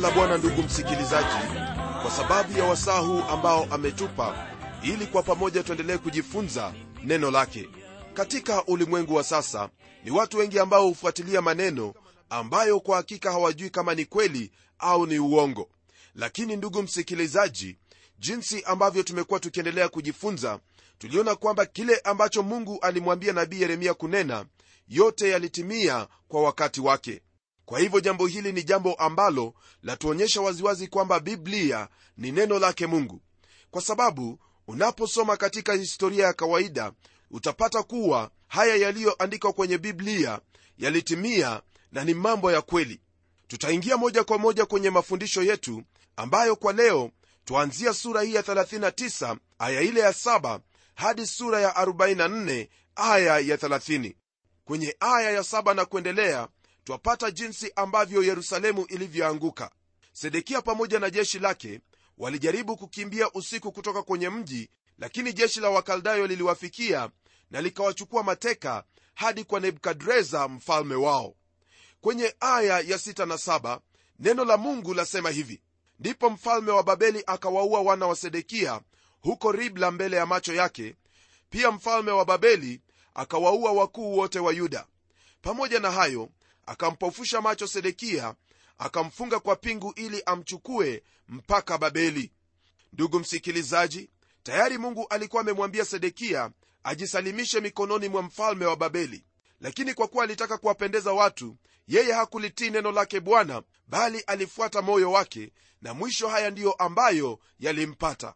la bwana ndugu msikilizaji kwa sababu ya wasaa huu ambao ametupa ili kwa pamoja tuendelee kujifunza neno lake. Katika ulimwengu wa sasa ni watu wengi ambao hufuatilia maneno ambayo kwa hakika hawajui kama ni kweli au ni uongo. Lakini ndugu msikilizaji jinsi ambavyo tumekuwa tukiendelea kujifunza tuliona kwamba kile ambacho mungu alimwambia nabii yeremia kunena yote yalitimia kwa wakati wake kwa hivyo jambo hili ni jambo ambalo latuonyesha waziwazi kwamba biblia ni neno lake mungu. Kwa sababu unaposoma katika historia ya kawaida utapata kuwa haya yaliyoandikwa kwenye biblia yalitimia na ni mambo ya kweli. Tutaingia moja kwa moja kwenye mafundisho yetu ambayo kwa leo twaanzia sura hii ya 39 aya ile ya 7 hadi sura ya 44 aya ya 30 kwenye aya ya 7 na kuendelea twapata jinsi ambavyo yerusalemu ilivyoanguka. Sedekia pamoja na jeshi lake walijaribu kukimbia usiku kutoka kwenye mji lakini jeshi la wakaldayo liliwafikia na likawachukua mateka hadi kwa nebukadreza mfalme wao. Kwenye aya ya 6 na 7 neno la mungu lasema hivi. Ndipo mfalme wa babeli akawaua wana wa sedekia huko ribla mbele ya macho yake. Pia mfalme wa babeli akawaua wakuu wote wa yuda. Pamoja na hayo akampofusha macho sedekia akamfunga kwa pingu ili amchukue mpaka babeli. Ndugu msikilizaji tayari mungu alikuwa amemwambia sedekia ajisalimishe mikononi mwa mfalme wa babeli. Lakini kwa kuwa alitaka kuwapendeza watu yeye hakulitii neno lake bwana bali alifuata moyo wake na mwisho haya ndiyo ambayo yalimpata.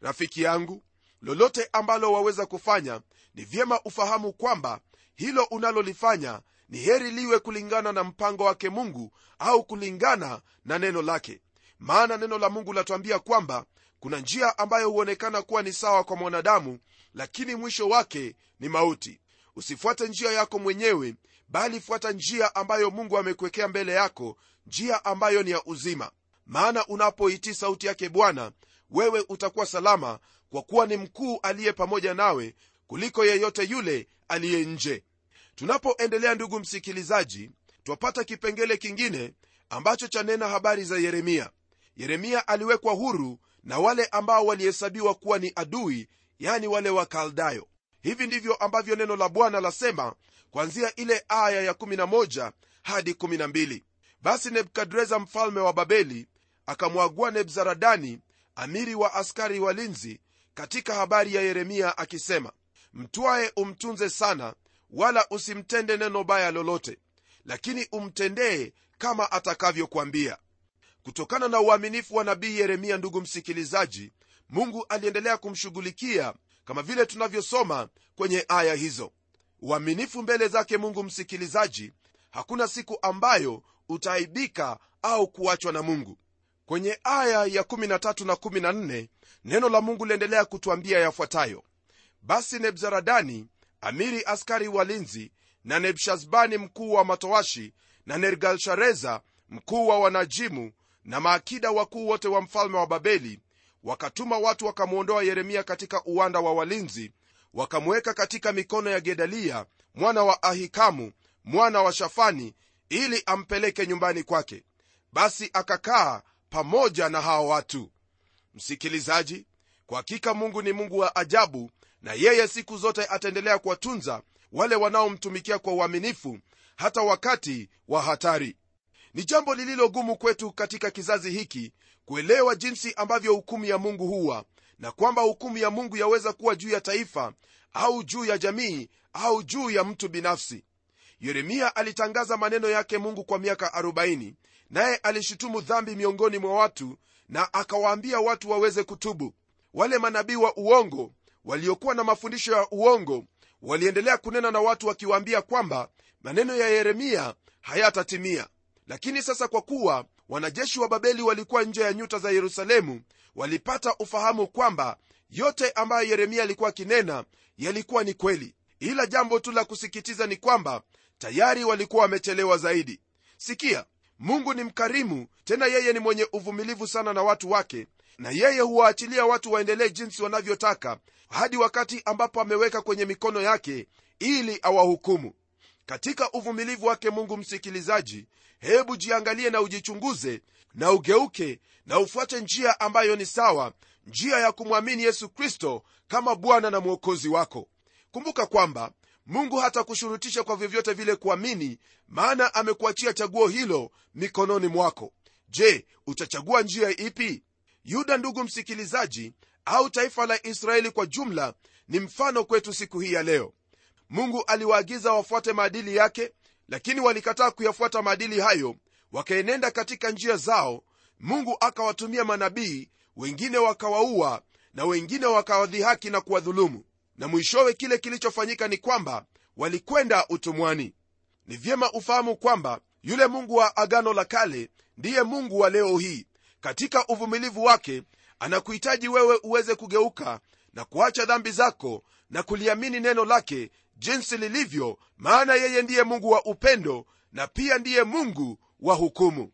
Rafiki yangu lolote ambalo waweza kufanya ni vyema ufahamu kwamba hilo unalolifanya ni heri liwe kulingana na mpango wake mungu au kulingana na neno lake. Maana neno la mungu latuambia kwamba kuna njia ambayo huonekana kuwa ni sawa kwa mwanadamu lakini mwisho wake ni mauti. Usifuate njia yako mwenyewe bali fuata njia ambayo mungu amekuwekea mbele yako njia ambayo ni ya uzima. Maana unapoitii sauti yake bwana wewe utakuwa salama kwa kuwa ni mkuu aliye pamoja nawe kuliko yeyote yule aliye nje tunapoendelea ndugu msikilizaji twapata kipengele kingine ambacho chanena habari za yeremia. Yeremia aliwekwa huru na wale ambao walihesabiwa kuwa ni adui yani wale wakaldayo hivi ndivyo ambavyo neno la bwana lasema kwanzia ile aya ya11 hadi 12 basi nebukadreza mfalme wa babeli akamwagua nebzaradani amiri wa askari walinzi katika habari ya yeremia akisema mtwaye umtunze sana wala usimtende neno baya lolote lakini umtendee kama atakavyokwambia kutokana na uaminifu wa nabii yeremia ndugu msikilizaji mungu aliendelea kumshughulikia kama vile tunavyosoma kwenye aya hizo. Uaminifu mbele zake mungu msikilizaji hakuna siku ambayo utaaibika au kuachwa na mungu. Kwenye aya ya 13 na 14 neno la mungu liendelea kutwambia yafuatayo. Basi nebzaradani amiri askari walinzi na nebshazbani mkuu wa matowashi na nergalshareza mkuu wa wanajimu na maakida wakuu wote wa mfalme wa babeli wakatuma watu wakamwondoa yeremia katika uwanda wa walinzi wakamweka katika mikono ya gedalia mwana wa ahikamu mwana wa shafani ili ampeleke nyumbani kwake. Basi akakaa pamoja na hawa watu. Msikilizaji kwa hakika mungu ni mungu wa ajabu na yeye siku zote ataendelea kuwatunza wale wanaomtumikia kwa uaminifu hata wakati wa hatari. Ni jambo lililogumu kwetu katika kizazi hiki kuelewa jinsi ambavyo hukumu ya mungu huwa na kwamba hukumu ya mungu yaweza kuwa juu ya taifa au juu ya jamii au juu ya mtu binafsi. Yeremia alitangaza maneno yake mungu kwa miaka 40 naye alishutumu dhambi miongoni mwa watu na akawaambia watu waweze kutubu. Wale manabii wa uongo waliokuwa na mafundisho ya uongo waliendelea kunena na watu wakiwaambia kwamba maneno ya yeremia hayatatimia. Lakini sasa kwa kuwa wanajeshi wa babeli walikuwa nje ya nyuta za yerusalemu walipata ufahamu kwamba yote ambayo yeremia alikuwa akinena yalikuwa ni kweli. Ila jambo tu la kusikitiza ni kwamba tayari walikuwa wamechelewa zaidi. Sikia mungu ni mkarimu tena yeye ni mwenye uvumilivu sana na watu wake na yeye huwaachilia watu waendelee jinsi wanavyotaka hadi wakati ambapo ameweka kwenye mikono yake ili awahukumu. Katika uvumilivu wake mungu msikilizaji hebu jiangalie na ujichunguze na ugeuke na ufuate njia ambayo ni sawa njia ya kumwamini yesu kristo kama bwana na mwokozi wako. Kumbuka kwamba mungu hatakushurutisha kwa vyovyote vile kuamini maana amekuachia chaguo hilo mikononi mwako. Je utachagua njia ipi yuda ndugu msikilizaji au taifa la israeli kwa jumla ni mfano kwetu siku hii ya leo. Mungu aliwaagiza wafuate maadili yake lakini walikataa kuyafuata maadili hayo wakaenenda katika njia zao. Mungu akawatumia manabii wengine wakawaua na wengine wakawadhihaki na kuwadhulumu. Na mwishowe kile kilichofanyika ni kwamba walikwenda utumwani. Ni vyema ufahamu kwamba yule mungu wa agano la kale ndiye mungu wa leo hii katika uvumilivu wake anakuhitaji wewe uweze kugeuka na kuacha dhambi zako na kuliamini neno lake jinsi lilivyo maana yeye ndiye mungu wa upendo na pia ndiye mungu wa hukumu.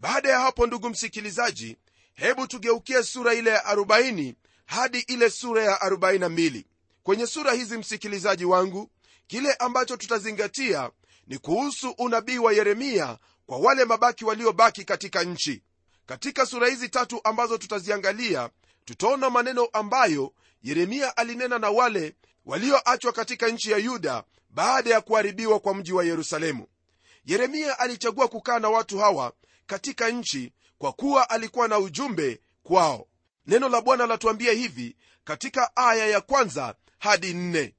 Baada ya hapo ndugu msikilizaji hebu tugeukie sura ile ya 40 hadi ile sura ya 42 kwenye sura hizi msikilizaji wangu kile ambacho tutazingatia ni kuhusu unabii wa yeremia kwa wale mabaki waliobaki katika nchi katika sura hizi tatu ambazo tutaziangalia tutaona maneno ambayo yeremia alinena na wale walioachwa katika nchi ya yuda baada ya kuharibiwa kwa mji wa yerusalemu. Yeremia alichagua kukaa na watu hawa katika nchi kwa kuwa alikuwa na ujumbe kwao. Neno la bwana latuambia hivi katika aya ya kwanza hadi nne.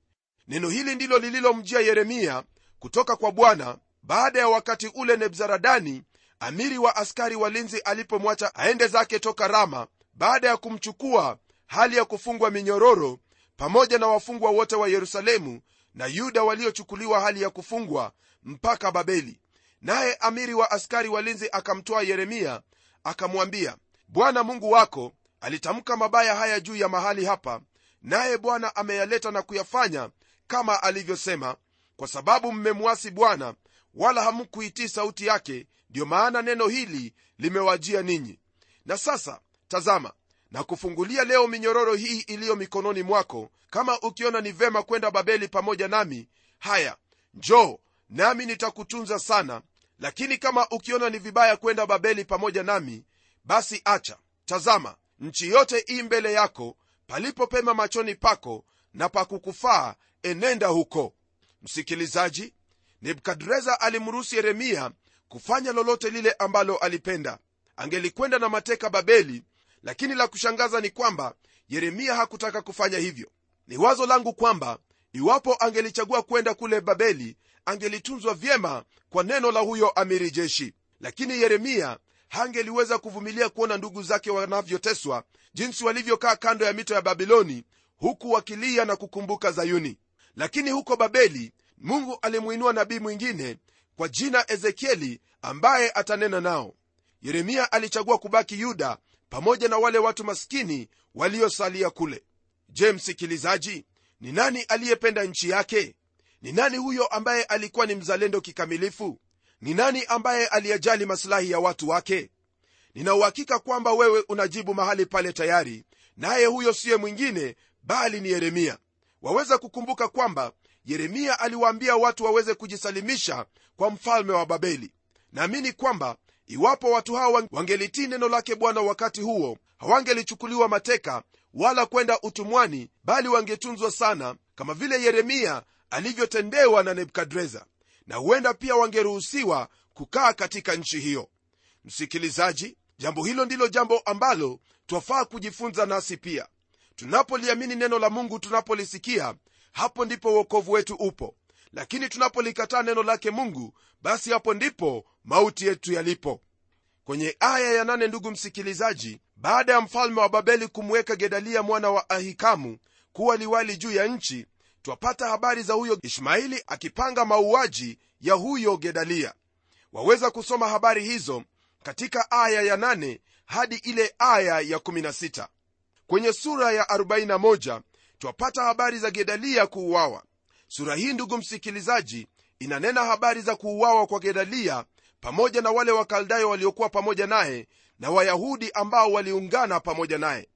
Neno hili ndilo lililomjia yeremia kutoka kwa bwana baada ya wakati ule nebzaradani amiri wa askari walinzi alipomwacha aende zake toka rama baada ya kumchukua hali ya kufungwa minyororo pamoja na wafungwa wote wa yerusalemu na yuda waliochukuliwa hali ya kufungwa mpaka babeli. Naye amiri wa askari walinzi akamtoa yeremia akamwambia bwana mungu wako alitamka mabaya haya juu ya mahali hapa naye bwana ameyaleta na kuyafanya kama alivyosema kwa sababu mmemwasi bwana wala hamkuitii sauti yake ndiyo maana neno hili limewajia ninyi. Na sasa tazama na kufungulia leo minyororo hii iliyo mikononi mwako kama ukiona ni vema kwenda babeli pamoja nami haya njoo nami nitakutunza sana lakini kama ukiona ni vibaya kwenda babeli pamoja nami basi acha. Tazama nchi yote ii mbele yako palipopema machoni pako na pakukufaa enenda huko. Msikilizaji nebukadreza alimruhusu yeremia kufanya lolote lile ambalo alipenda. Angelikwenda na mateka babeli lakini la kushangaza ni kwamba yeremia hakutaka kufanya hivyo. Ni wazo langu kwamba iwapo angelichagua kwenda kule babeli angelitunzwa vyema kwa neno la huyo amiri jeshi. Lakini yeremia hangeliweza kuvumilia kuona ndugu zake wanavyoteswa jinsi walivyokaa kando ya mito ya babiloni huku wakilia na kukumbuka zayuni. Lakini huko babeli mungu alimwinua nabii mwingine kwa jina ezekieli ambaye atanena nao. Yeremia alichagua kubaki yuda pamoja na wale watu maskini waliosalia kule. Je msikilizaji ni nani aliyependa nchi yake? Ni nani huyo ambaye alikuwa ni mzalendo kikamilifu? Ni nani ambaye aliyejali masilahi ya watu wake? Ninauhakika kwamba wewe unajibu mahali pale tayari naye huyo siye mwingine bali ni yeremia. Waweza kukumbuka kwamba yeremia aliwaambia watu waweze kujisalimisha kwa mfalme wa babeli. Naamini kwamba iwapo watu hawa wangelitii neno lake bwana wakati huo hawangelichukuliwa mateka wala kwenda utumwani bali wangetunzwa sana kama vile yeremia alivyotendewa na nebukadreza na huenda pia wangeruhusiwa kukaa katika nchi hiyo. Msikilizaji jambo hilo ndilo jambo ambalo twafaa kujifunza nasi pia. Tunapoliamini neno la mungu tunapolisikia hapo ndipo uokovu wetu upo. Lakini tunapolikataa neno lake mungu basi hapo ndipo mauti yetu yalipo. Kwenye aya ya nane ndugu msikilizaji baada ya mfalme wa babeli kumweka gedalia mwana wa ahikamu kuwa liwali juu ya nchi twapata habari za huyo ishmaili akipanga mauaji ya huyo gedalia. Waweza kusoma habari hizo katika aya ya 8 hadi ile aya ya 16 kwenye sura ya 41 twapata habari za gedalia kuuawa. Sura hii ndugu msikilizaji inanena habari za kuuawa kwa gedalia pamoja na wale wakaldayo waliokuwa pamoja naye na wayahudi ambao waliungana pamoja naye.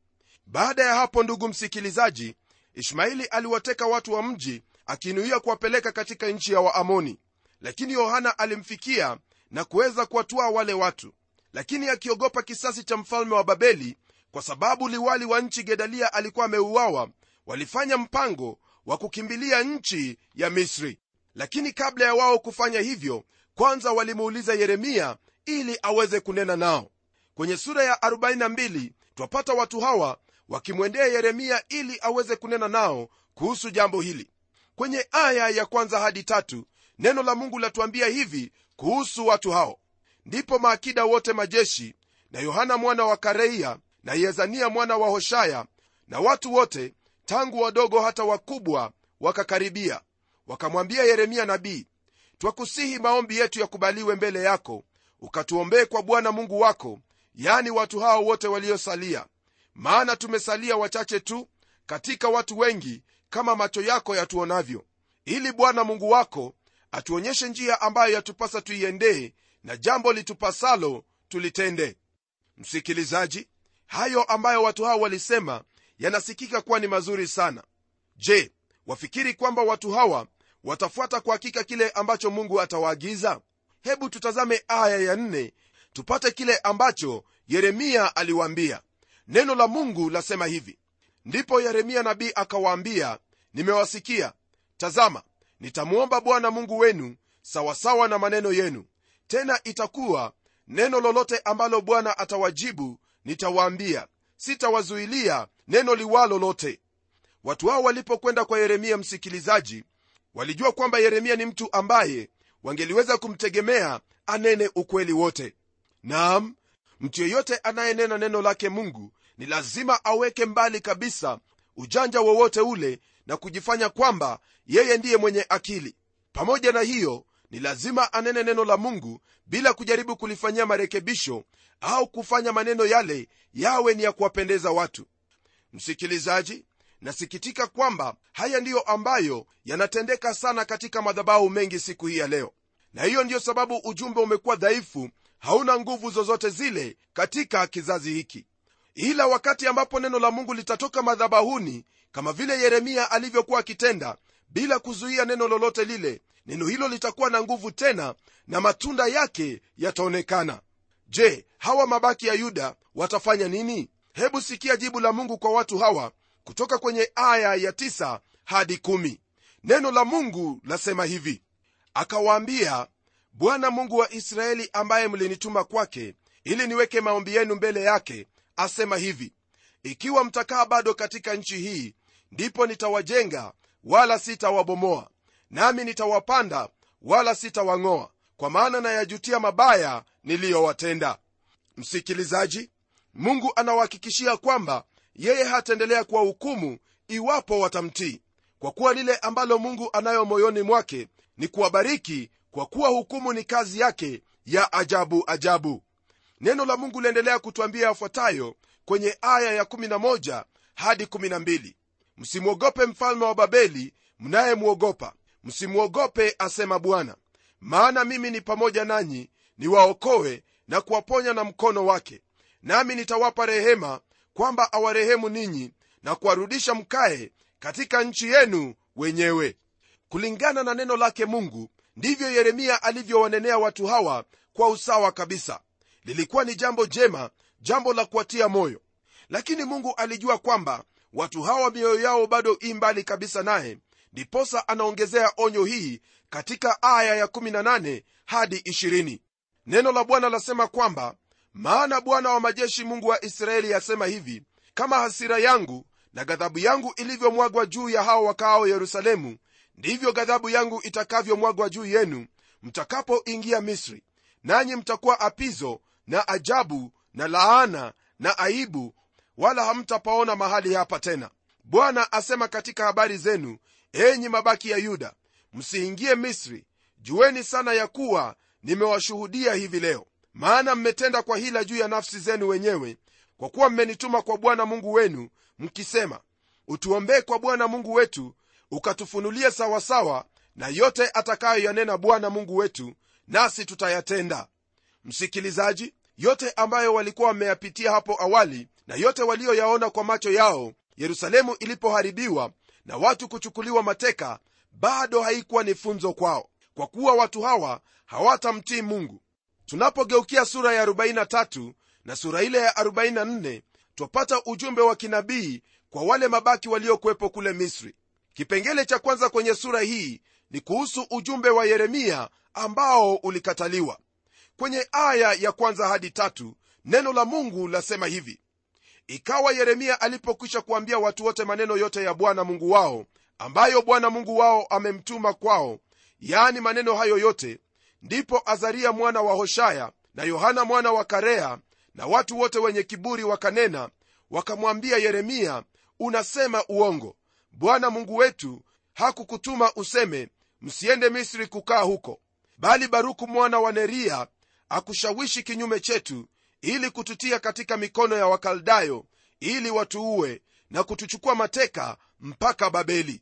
Baada ya hapo ndugu msikilizaji ishmaeli aliwateka watu wa mji akinuia kuwapeleka katika nchi ya waamoni. Lakini yohana alimfikia na kuweza kuwatwaa wale watu. Lakini akiogopa kisasi cha mfalme wa babeli kwa sababu liwali wa nchi gedalia alikuwa ameuawa walifanya mpango wa kukimbilia nchi ya misri. Lakini kabla ya wao kufanya hivyo kwanza walimuuliza yeremia ili aweze kunena nao. Kwenye sura ya 42 twapata watu hawa wakimwendea yeremia ili aweze kunena nao kuhusu jambo hili. Kwenye aya ya kwanza hadi tatu neno la mungu latuambia hivi kuhusu watu hao. Ndipo maakida wote majeshi na yohana mwana wa kareia na yezania mwana wa hoshaya na watu wote tangu wadogo hata wakubwa wakakaribia wakamwambia yeremia nabii twakusihi maombi yetu yakubaliwe mbele yako ukatuombee kwa bwana mungu wako yani watu hao wote waliosalia. Maana tumesalia wachache tu katika watu wengi kama macho yako yatuonavyo ili bwana mungu wako atuonyeshe njia ambayo yatupasa tuiendee na jambo litupasalo tulitende. Msikilizaji hayo ambayo watu hao walisema yanasikika kuwa ni mazuri sana. Je wafikiri kwamba watu hawa watafuata kwa hakika kile ambacho mungu atawaagiza? Hebu tutazame aya ya nne tupate kile ambacho yeremia aliwaambia. Neno la mungu lasema hivi. Ndipo yeremia nabii akawaambia nimewasikia. Tazama nitamwomba bwana mungu wenu sawasawa na maneno yenu. Tena itakuwa neno lolote ambalo bwana atawajibu nitawaambia. Sitawazuilia neno liwalo lote. Watu hao walipokwenda kwa yeremia msikilizaji walijua kwamba yeremia ni mtu ambaye wangeliweza kumtegemea anene ukweli wote. Nam mtu yeyote anayenena neno lake mungu ni lazima aweke mbali kabisa ujanja wowote ule na kujifanya kwamba yeye ndiye mwenye akili. Pamoja na hiyo ni lazima anene neno la mungu bila kujaribu kulifanyia marekebisho au kufanya maneno yale yawe ni ya kuwapendeza watu msikilizaji nasikitika kwamba haya ndiyo ambayo yanatendeka sana katika madhabahu mengi siku hii ya leo. Na hiyo ndiyo sababu ujumbe umekuwa dhaifu hauna nguvu zozote zile katika kizazi hiki. Ila wakati ambapo neno la mungu litatoka madhabahuni kama vile yeremia alivyokuwa akitenda bila kuzuia neno lolote lile neno hilo litakuwa na nguvu tena na matunda yake yataonekana. Je hawa mabaki ya yuda watafanya nini hebu sikia jibu la mungu kwa watu hawa kutoka kwenye aya ya 9 hadi 1 neno la mungu lasema hivi. Akawaambia bwana mungu wa israeli ambaye mlinituma kwake ili niweke maombi yenu mbele yake asema hivi. Ikiwa mtakaa bado katika nchi hii ndipo nitawajenga wala sitawabomoa. Nami nitawapanda wala sitawang'oa kwa maana nayajutia mabaya niliyowatenda. Msikilizaji mungu anawahakikishia kwamba yeye hataendelea kuwahukumu iwapo watamtii. Kwa kuwa lile ambalo mungu anayo moyoni mwake ni kuwabariki kwa kuwa hukumu ni kazi yake ya ajabu ajabu. Neno la mungu liendelea kutwambia yafuatayo kwenye aya ya11 hadi 12 msimwogope mfalme wa babeli mnayemwogopa. Msimwogope asema bwana maana mimi ni pamoja nanyi niwaokoe na kuwaponya na mkono wake nami nitawapa rehema kwamba awarehemu ninyi na kuwarudisha mkae katika nchi yenu wenyewe. Kulingana na neno lake mungu ndivyo yeremia alivyowanenea watu hawa kwa usawa kabisa. Lilikuwa ni jambo jema jambo la kuwatia moyo. Lakini mungu alijua kwamba watu hawa mioyo yao bado i mbali kabisa naye ndiposa anaongezea onyo hii katika aya ya18 hadi 20 neno la bwana lasema kwamba maana bwana wa majeshi mungu wa israeli asema hivi kama hasira yangu na ghadhabu yangu ilivyomwagwa juu ya hao wakaao yerusalemu ndivyo ghadhabu yangu itakavyomwagwa juu yenu mtakapoingia misri. Nanyi mtakuwa apizo na ajabu na laana na aibu wala hamtapaona mahali hapa tena. Bwana asema katika habari zenu enyi mabaki ya yuda msiingie misri. Jueni sana ya kuwa nimewashuhudia hivi leo maana mmetenda kwa hila juu ya nafsi zenu wenyewe kwa kuwa mmenituma kwa bwana mungu wenu mkisema utuombee kwa bwana mungu wetu ukatufunulie sawasawa na yote atakayoyanena bwana mungu wetu nasi tutayatenda. Msikilizaji yote ambayo walikuwa wameyapitia hapo awali na yote waliyoyaona kwa macho yao yerusalemu ilipoharibiwa na watu kuchukuliwa mateka bado haikuwa ni funzo kwao kwa kuwa watu hawa hawatamtii mungu tunapogeukia sura ya 43 na sura ile ya 44 twapata ujumbe wa kinabii kwa wale mabaki waliokuwepo kule misri. Kipengele cha kwanza kwenye sura hii ni kuhusu ujumbe wa yeremia ambao ulikataliwa. Kwenye aya ya kwanza hadi tatu neno la mungu lasema hivi ikawa yeremia alipokwisha kuambia watu wote maneno yote ya bwana mungu wao ambayo bwana mungu wao amemtuma kwao yaani maneno hayo yote ndipo azaria mwana wa hoshaya na yohana mwana wa karea na watu wote wenye kiburi wakanena wakamwambia yeremia unasema uongo. Bwana mungu wetu hakukutuma useme msiende misri kukaa huko bali baruku mwana wa neria akushawishi kinyume chetu ili kututia katika mikono ya wakaldayo ili watuue na kutuchukua mateka mpaka babeli.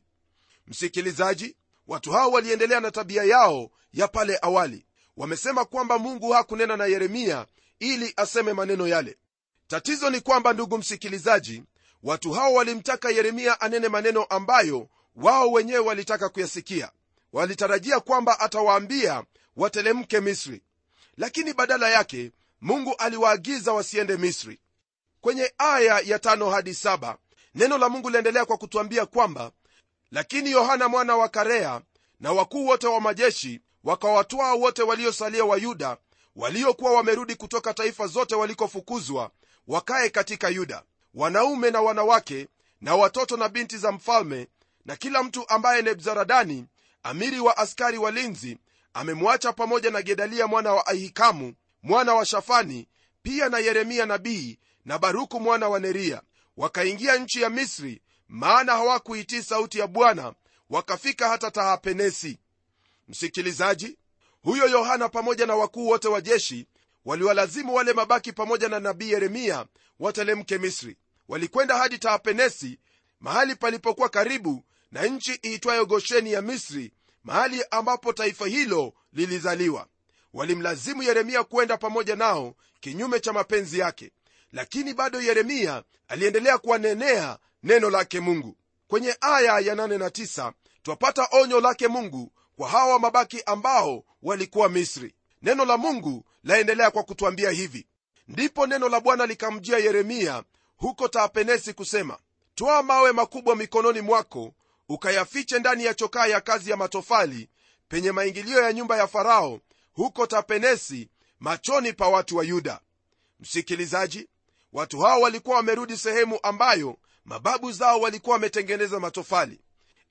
Msikilizaji watu hao waliendelea na tabia yao ya pale awali. Wamesema kwamba mungu hakunena na yeremia ili aseme maneno yale. Tatizo ni kwamba ndugu msikilizaji watu hao walimtaka yeremia anene maneno ambayo wao wenyewe walitaka kuyasikia. Walitarajia kwamba atawaambia watelemke misri. Lakini badala yake mungu aliwaagiza wasiende misri. Kwenye aya ya tano hadi saba neno la mungu liendelea kwa kutuambia kwamba lakini yohana mwana wa karea na wakuu wote wa majeshi wakawatwaa wote waliosalia wa yuda waliokuwa wamerudi kutoka taifa zote walikofukuzwa wakaye katika yuda wanaume na wanawake na watoto na binti za mfalme na kila mtu ambaye nebzaradani amiri wa askari walinzi amemwacha pamoja na gedalia mwana wa ahikamu mwana wa shafani pia na yeremia nabii na baruku mwana wa neria. Wakaingia nchi ya misri maana hawakuitii sauti ya bwana wakafika hata tahapenesi. Msikilizaji huyo yohana pamoja na wakuu wote wa jeshi waliwalazimu wale mabaki pamoja na nabii yeremia watelemke misri. Walikwenda hadi tahapenesi mahali palipokuwa karibu na nchi iitwayo gosheni ya misri mahali ambapo taifa hilo lilizaliwa. Walimlazimu yeremia kwenda pamoja nao kinyume cha mapenzi yake lakini bado yeremia aliendelea kuwanenea neno lake mungu. Kwenye aya ya 8 na 9 twapata onyo lake mungu kwa hawa mabaki ambao walikuwa misri. Neno la mungu laendelea kwa kutwambia hivi. Ndipo neno la bwana likamjia yeremia huko taapenesi kusema twaa mawe makubwa mikononi mwako ukayafiche ndani ya chokaa ya kazi ya matofali penye maingilio ya nyumba ya farao huko tapenesi machoni pa watu wa yuda. Msikilizaji watu hao walikuwa wamerudi sehemu ambayo mababu zao walikuwa wametengeneza matofali.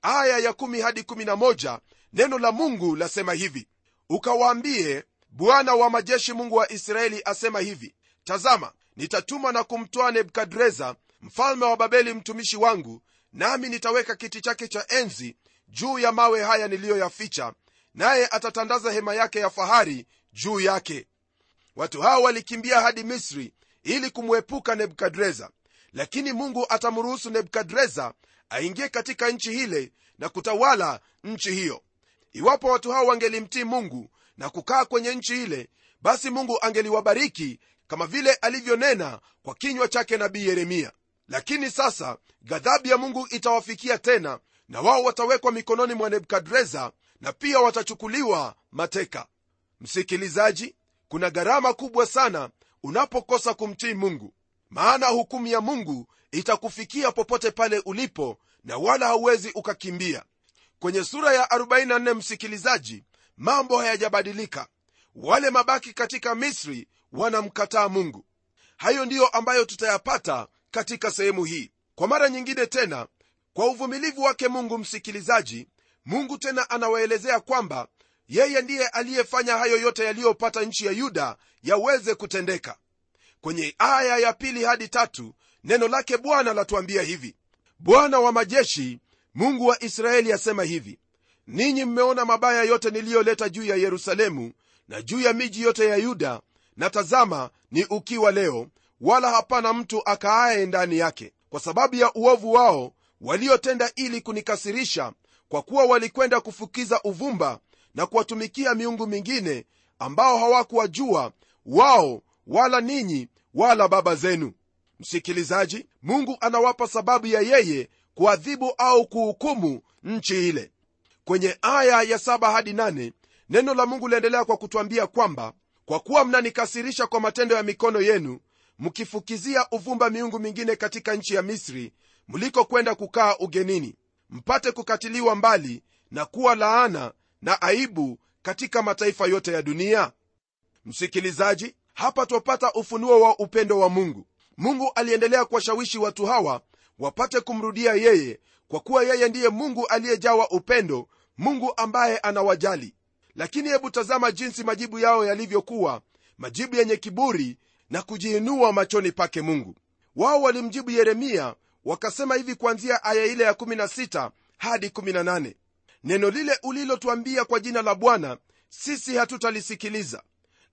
Aya ya 1 hadi 11 neno la mungu lasema hivi. Ukawaambie bwana wa majeshi mungu wa israeli asema hivi. Tazama nitatuma na kumtoa nebukadreza mfalme wa babeli mtumishi wangu nami nitaweka kiti chake cha enzi juu ya mawe haya niliyoyaficha naye atatandaza hema yake ya fahari juu yake. Watu hao walikimbia hadi misri ili kumwepuka nebukadreza. Lakini mungu atamruhusu nebukadreza aingie katika nchi hile na kutawala nchi hiyo. Iwapo watu hao wangelimtii mungu na kukaa kwenye nchi ile basi mungu angeliwabariki kama vile alivyonena kwa kinywa chake nabii yeremia. Lakini sasa ghadhabu ya mungu itawafikia tena na wao watawekwa mikononi mwa nebukadreza na pia watachukuliwa mateka. Msikilizaji kuna gharama kubwa sana unapokosa kumtii mungu maana hukumu ya mungu itakufikia popote pale ulipo na wala hauwezi ukakimbia. Kwenye sura ya 44 msikilizaji mambo hayajabadilika. Wale mabaki katika misri wanamkataa mungu. Hayo ndiyo ambayo tutayapata katika sehemu hii. Kwa mara nyingine tena kwa uvumilivu wake mungu msikilizaji mungu tena anawaelezea kwamba yeye ndiye aliyefanya hayo yote yaliyopata nchi ya yuda yaweze kutendeka. Kwenye aya ya pili hadi tatu neno lake bwana latuambia hivi. Bwana wa majeshi mungu wa israeli asema hivi. Ninyi mmeona mabaya yote niliyoleta juu ya yerusalemu na juu ya miji yote ya yuda. Na tazama ni ukiwa leo wala hapana mtu akaaye ndani yake kwa sababu ya uovu wao waliotenda ili kunikasirisha kwa kuwa walikwenda kufukiza uvumba na kuwatumikia miungu mingine ambao hawakuwajua wao wala ninyi wala baba zenu. Msikilizaji mungu anawapa sababu ya yeye kuadhibu au kuhukumu nchi ile. Kwenye aya ya 7 hadi 8 neno la mungu liendelea kwa kutwambia kwamba kwa kuwa mnanikasirisha kwa matendo ya mikono yenu mkifukizia uvumba miungu mingine katika nchi ya misri mlikokwenda kukaa ugenini mpate kukatiliwa mbali na kuwa laana na aibu katika mataifa yote ya dunia? Msikilizaji hapa twapata ufunuo wa upendo wa mungu. Mungu aliendelea kuwashawishi watu hawa wapate kumrudia yeye kwa kuwa yeye ndiye mungu aliyejawa upendo mungu ambaye anawajali. Lakini hebu tazama jinsi majibu yao yalivyokuwa majibu yenye kiburi na kujiinua machoni pake mungu. Wao walimjibu yeremia wakasema hivi kuanzia aya ile ya 16 hadi 18 neno lile ulilotwambia kwa jina la bwana sisi hatutalisikiliza.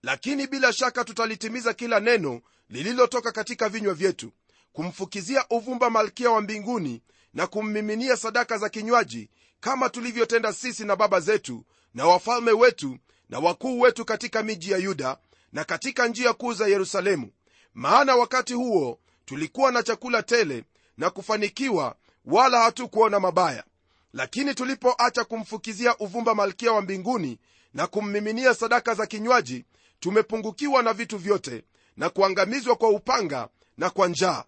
Lakini bila shaka tutalitimiza kila neno lililotoka katika vinywa vyetu kumfukizia uvumba malkia wa mbinguni na kummiminia sadaka za kinywaji kama tulivyotenda sisi na baba zetu na wafalme wetu na wakuu wetu katika miji ya yuda na katika njia kuu za yerusalemu. Maana wakati huo tulikuwa na chakula tele na kufanikiwa wala hatukuona mabaya lakini tulipoacha kumfukizia uvumba malkia wa mbinguni na kummiminia sadaka za kinywaji tumepungukiwa na vitu vyote na kuangamizwa kwa upanga na kwa njaa.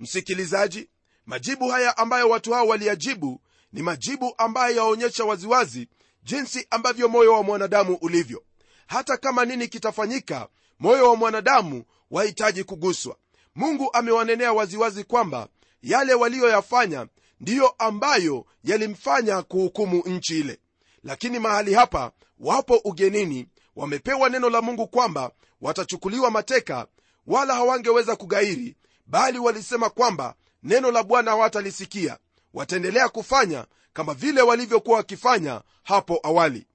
Msikilizaji majibu haya ambayo watu hao waliyajibu ni majibu ambayo yaonyesha waziwazi jinsi ambavyo moyo wa mwanadamu ulivyo. Hata kama nini kitafanyika moyo wa mwanadamu wahitaji kuguswa. Mungu amewanenea waziwazi kwamba yale waliyoyafanya ndiyo ambayo yalimfanya kuhukumu nchi ile. Lakini mahali hapa wapo ugenini wamepewa neno la mungu kwamba watachukuliwa mateka wala hawangeweza kugairi bali walisema kwamba neno la bwana hawatalisikia. Wataendelea kufanya kama vile walivyokuwa wakifanya hapo awali.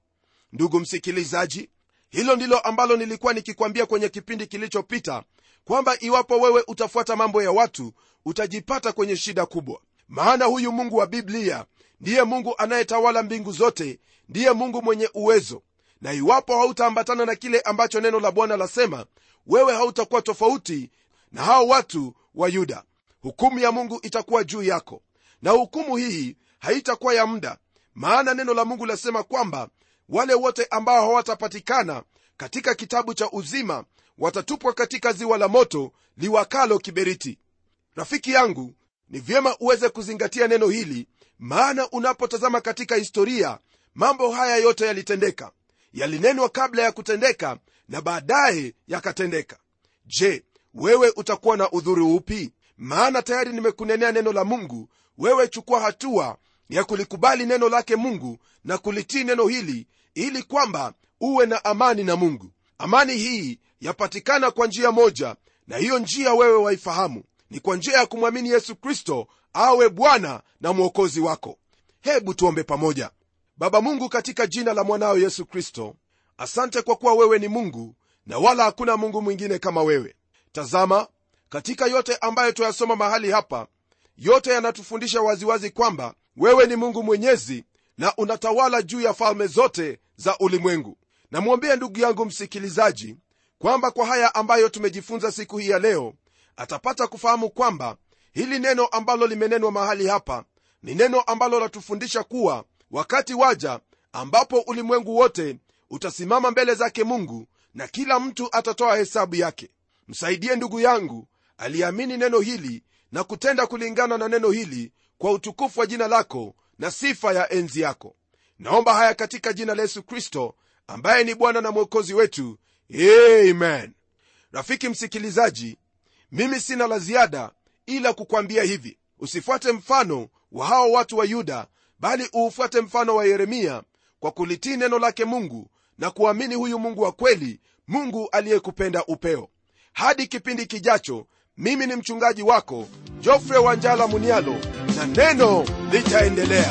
Ndugu msikilizaji hilo ndilo ambalo nilikuwa nikikwambia kwenye kipindi kilichopita kwamba iwapo wewe utafuata mambo ya watu utajipata kwenye shida kubwa maana huyu mungu wa biblia ndiye mungu anayetawala mbingu zote ndiye mungu mwenye uwezo. Na iwapo hautaambatana na kile ambacho neno la bwana lasema wewe hautakuwa tofauti na hao watu wa yuda. Hukumu ya mungu itakuwa juu yako. Na hukumu hii haitakuwa ya muda. Maana neno la mungu lasema kwamba wale wote ambao hawatapatikana katika kitabu cha uzima watatupwa katika ziwa la moto liwakalo kiberiti. Rafiki yangu ni vyema uweze kuzingatia neno hili maana unapotazama katika historia mambo haya yote yalitendeka. Yalinenwa kabla ya kutendeka na baadaye yakatendeka. Je wewe utakuwa na udhuru upi? Maana tayari nimekunenea neno la mungu. Wewe chukua hatua ya kulikubali neno lake mungu na kulitii neno hili ili kwamba uwe na amani na mungu. Amani hii yapatikana kwa njia moja na hiyo njia wewe waifahamu ni kwa njia ya kumwamini yesu kristo awe bwana na mwokozi wako. Hebu tuombe pamoja. Baba mungu katika jina la mwanao yesu kristo asante kwa kuwa wewe ni mungu na wala hakuna mungu mwingine kama wewe. Tazama katika yote ambayo tuyasoma mahali hapa yote yanatufundisha waziwazi kwamba wewe ni mungu mwenyezi na unatawala juu ya falme zote za ulimwengu. Namwombea ndugu yangu msikilizaji kwamba kwa haya ambayo tumejifunza siku hii ya leo atapata kufahamu kwamba hili neno ambalo limenenwa mahali hapa ni neno ambalo latufundisha kuwa wakati waja ambapo ulimwengu wote utasimama mbele zake mungu na kila mtu atatoa hesabu yake. Msaidie ndugu yangu aliamini neno hili na kutenda kulingana na neno hili kwa utukufu wa jina lako na sifa ya enzi yako. Naomba haya katika jina la yesu kristo ambaye ni bwana na mwokozi wetu. Amen. Rafiki msikilizaji mimi sina la ziada ila kukwambia hivi. Usifuate mfano wa hao watu wa yuda bali uufuate mfano wa yeremia kwa kulitii neno lake mungu na kuamini huyu mungu wa kweli mungu aliyekupenda upeo. Hadi kipindi kijacho mimi ni mchungaji wako jofre wanjala munialo na neno litaendelea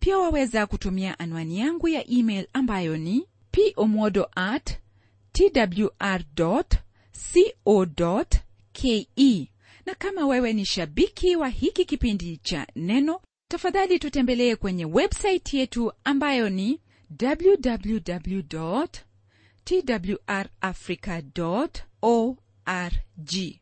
pia waweza kutumia anwani yangu ya email ambayo ni pomodo at twr co ke na kama wewe ni shabiki wa hiki kipindi cha neno tafadhali tutembelee kwenye websaiti yetu ambayo ni www twrafrica org